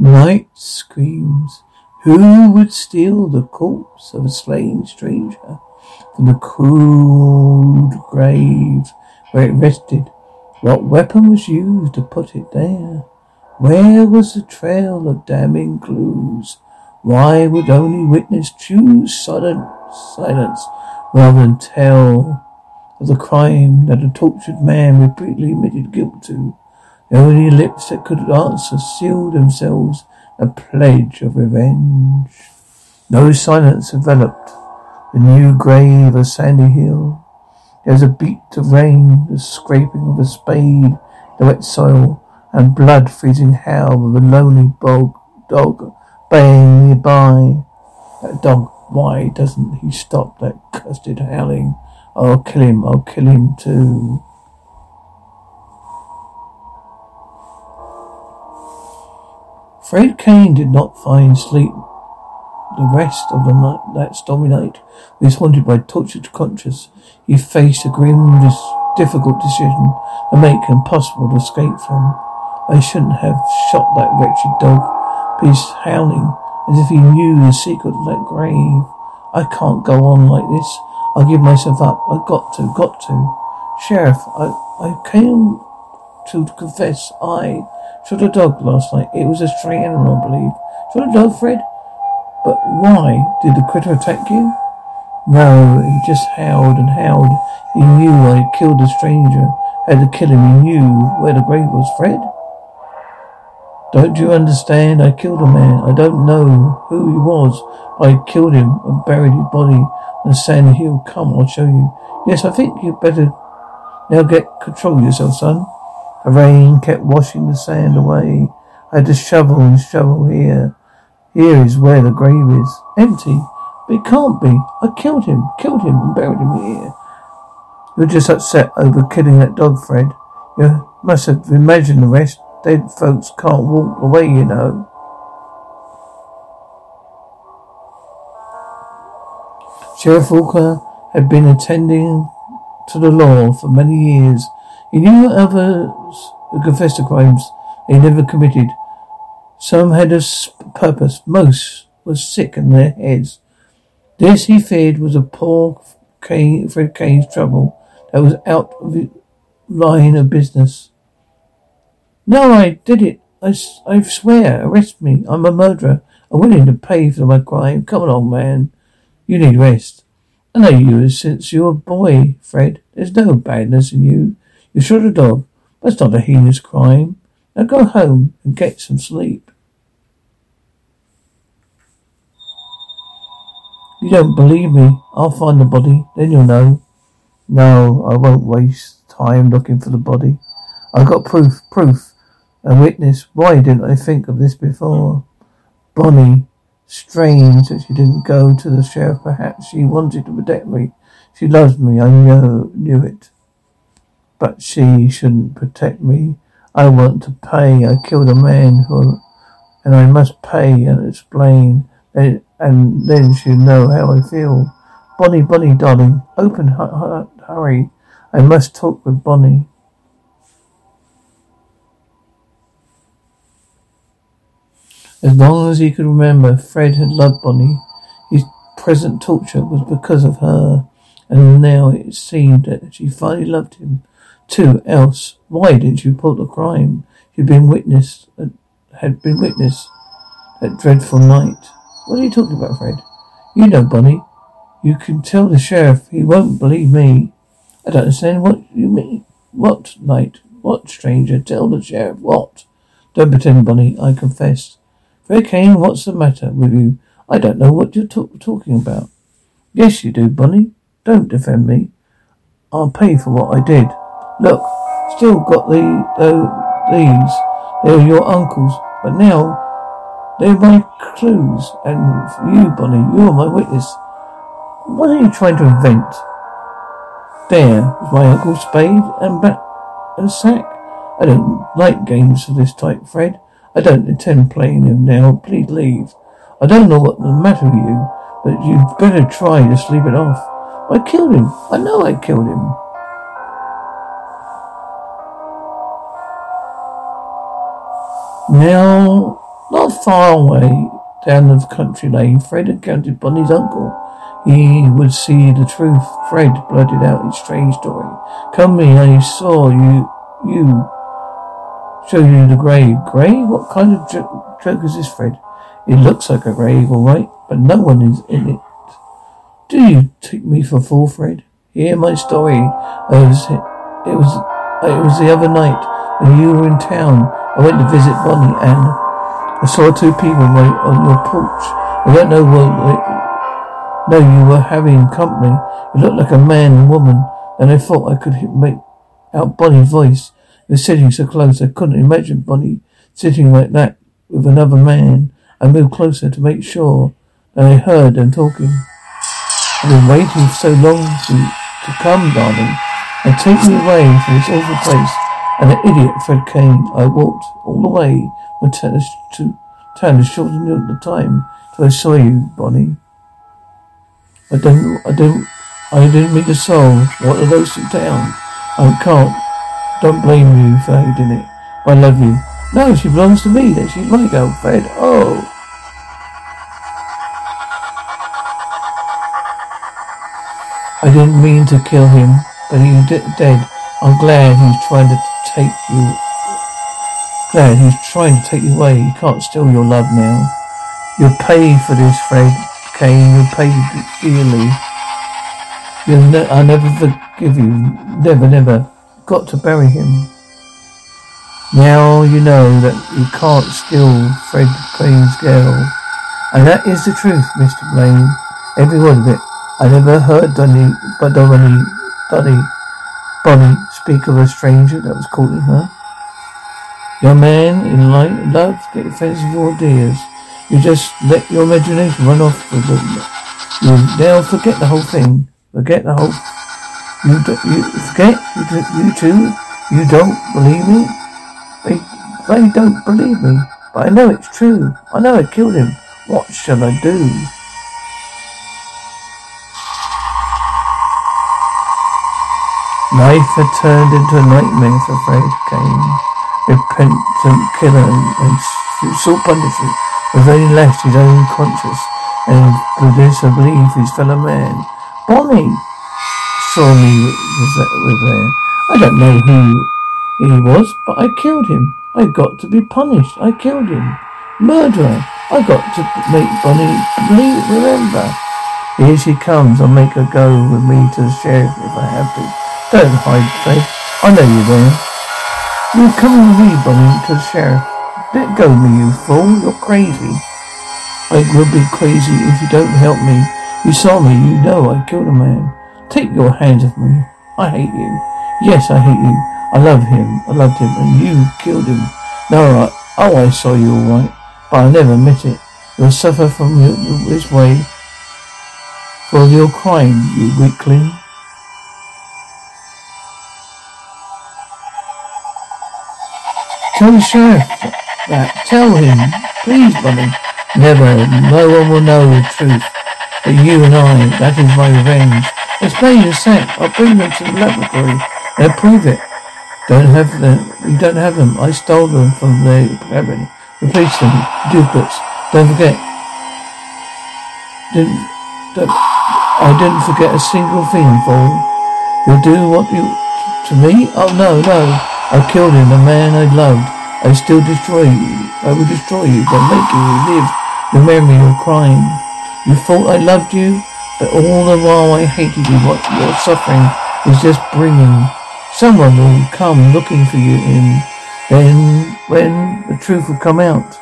Night screams. Who would steal the corpse of a slain stranger from the crude grave where it rested? What weapon was used to put it there? Where was the trail of damning clues? Why would only witness choose silent silence rather than tell of the crime that a tortured man repeatedly admitted guilt to? The only lips that could answer sealed themselves a pledge of revenge. No silence enveloped the new grave of Sandy Hill. There was a beat of rain, the scraping of a spade, the wet soil, and blood freezing howl of a lonely bog dog baying nearby. That dog, why doesn't he stop that cursed howling? I'll kill him, I'll kill him too. Fred Kane did not find sleep the rest of the night, that stormy night. He was haunted by tortured conscience. He faced a grim, difficult decision to make impossible to escape from. I shouldn't have shot that wretched dog, he's howling as if he knew the secret of that grave. I can't go on like this. I'll give myself up. I've got to, got to. Sheriff, I, I came to confess I shot a dog last night. It was a stray animal, I believe. Shot a dog, Fred? But why? Did the critter attack you? No, he just howled and howled. He knew I had killed a stranger. Had to kill him. He knew where the grave was, Fred. Don't you understand? I killed a man. I don't know who he was, I killed him and buried his body the sandy hill. Come, I'll show you. Yes, I think you'd better now get control yourself, son. The rain kept washing the sand away. I had to shovel and shovel here. Here is where the grave is. Empty. But it can't be. I killed him, killed him and buried him here. You're just upset over killing that dog, Fred. You must have imagined the rest. Dead folks can't walk away, you know. Sheriff Walker had been attending to the law for many years. He knew others who confessed to crimes they never committed. Some had a purpose. Most were sick in their heads. This, he feared, was a poor Kane, Fred Kane's trouble that was out of the line of business. No, I did it. I, I swear. Arrest me. I'm a murderer. I'm willing to pay for my crime. Come along, man. You need rest. I know you since you were a boy, Fred. There's no badness in you. You shot a dog. That's not a heinous crime. Now go home and get some sleep. You don't believe me? I'll find the body, then you'll know. No, I won't waste time looking for the body. I've got proof, proof, a witness. Why didn't I think of this before? Bonnie, strange that she didn't go to the sheriff. Perhaps she wanted to protect me. She loves me, I know, knew it. But she shouldn't protect me. I want to pay. I killed a man who, and I must pay and explain, and, and then she'll know how I feel. Bonnie, Bonnie, darling, open, hurry. I must talk with Bonnie. As long as he could remember, Fred had loved Bonnie. His present torture was because of her, and now it seemed that she finally loved him. Too, else, why didn't you report the crime? You'd been witness, uh, had been witness that dreadful night. What are you talking about, Fred? You know, Bonnie. You can tell the sheriff. He won't believe me. I don't understand what you mean. What night? What stranger? Tell the sheriff what? Don't pretend, Bonnie. I confess. Fred Kane, what's the matter with you? I don't know what you're talking about. Yes, you do, Bonnie. Don't defend me. I'll pay for what I did. Look, still got the, the these. They're your uncle's, but now they're my clues. And you, Bonnie, you're my witness. What are you trying to invent? There is my uncle's spade and bat and sack. I don't like games of this type, Fred. I don't intend playing them now. Please leave. I don't know what's the matter with you, but you'd better try to sleep it off. I killed him. I know I killed him. Now Not far away, down the country lane, Fred encountered Bonnie's uncle. He would see the truth. Fred blurted out his strange story. Come here, I saw you, you, show you the grave. Grave? What kind of joke, is this, Fred? It looks like a grave, all right, but no one is in it. Do you take me for fool, Fred? Hear my story. I was, it was, it was the other night when you were in town. I went to visit Bonnie and I saw two people on your porch. I don't know what, no, you were having company. It looked like a man and woman, and I thought I could make out Bonnie's voice. They were sitting so close, I couldn't imagine Bonnie sitting like that with another man. I moved closer to make sure that I heard them talking. I've been waiting so long to, to come, darling, and take me away from this awful place. And the idiot Fred Kane, I walked all the way from town to town to shorten the time till I saw you, Bonnie. I don't, I don't, I didn't mean to solve. What are those sit down? I can't. Don't blame you for hating it. I love you. No, she belongs to me. That she's my girl, Fred. Oh. I didn't mean to kill him, but he's dead. I'm glad he's trying to take you. Glad he's trying to take you away. He can't steal your love now. You'll pay for this, Fred Kane. You'll pay dearly. You'll ne- I'll never forgive you. Never, never. Got to bury him. Now you know that you can't steal Fred Kane's girl. And that is the truth, Mr. Blaine. Every word of it. I never heard Donny, but Donny, Donny, Bonnie speak of a stranger that was calling her. Young man in light, love, get offensive ideas. You just let your imagination run off with them. You now forget the whole thing. Forget the whole. You do, you forget you, do, you too. You don't believe me. They they don't believe me, but I know it's true. I know I killed him. What shall I do? Life had turned into a nightmare for Fred Kane. Repentant killer and sought punishment was only left his own conscience and this I believe his fellow man. Bonnie saw me was there. I don't know who he was, but I killed him. I got to be punished. I killed him. Murderer. I got to make Bonnie believe, remember. Here she comes. I'll make her go with me to the sheriff if I have to. Don't hide, Fred. I know you're there. You're coming with me, Bonnie, to the sheriff. Let go of me, you fool. You're crazy. I will be crazy if you don't help me. You saw me. You know I killed a man. Take your hands off me. I hate you. Yes, I hate you. I love him. I loved him, and you killed him. No, I, oh, I saw you all right, but I never admit it. You'll suffer from this way for your crime, you weakling. Tell the sheriff that. Tell him. Please, Bonnie. Never. No one will know the truth. But you and I. That is my revenge. Explain your set. I'll bring them to the laboratory. They'll prove it. Don't have them. You don't have them. I stole them from the cabin. Replace them. Duplicates. Don't forget. Didn't, don't, I didn't forget a single thing, fool. You'll do what you... To me? Oh, no, no. I killed him, the man I loved. I still destroy you. I will destroy you, but make you live the memory of crime. You thought I loved you, but all the while I hated you. What your suffering is just bringing. Someone will come looking for you in. Then, when the truth will come out,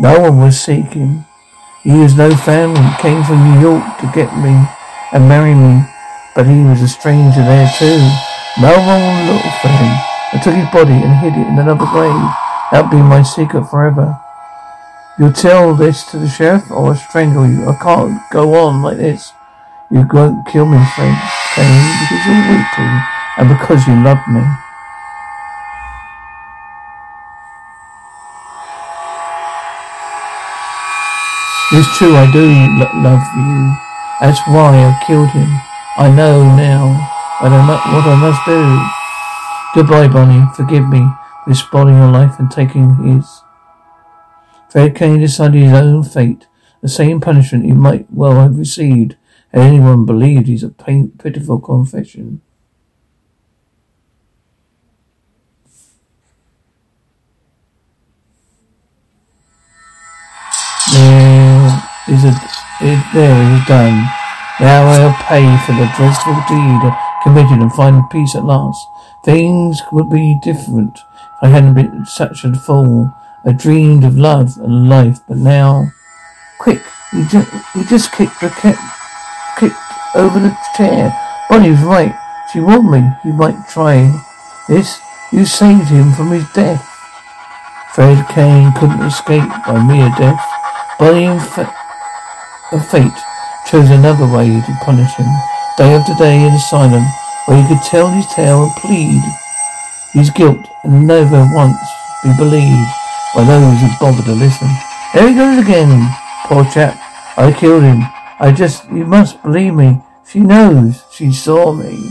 no one will seek him. He has no family. Came from New York to get me and marry me, but he was a stranger there too. No one will look for him. I took his body and hid it in another grave. That'll be my secret forever. You'll tell this to the sheriff or I'll strangle you. I can't go on like this. You won't kill me, Frank because you're weakling and because you love me. It's true, I do love you. That's why I killed him. I know now what I must do. Goodbye, Bonnie. Forgive me for spoiling your life and taking his. Fred Kane decided his own fate, the same punishment he might well have received had anyone believed his pitiful confession. There is a, it, there is done. Now I'll pay for the dreadful deed committed and find peace at last. Things would be different if I hadn't been such a fool. I dreamed of love and life, but now... Quick, he just, kicked the cat, kicked over the chair. Bonnie's right. She warned me he might try this. You saved him from his death. Fred Kane couldn't escape by mere death. Bonnie and fa- fate chose another way to punish him. Day after day in asylum, where he could tell his tale and plead his guilt and never once be believed by those who bothered to listen. There he goes again, poor chap. I killed him. I just, you must believe me. She knows. She saw me.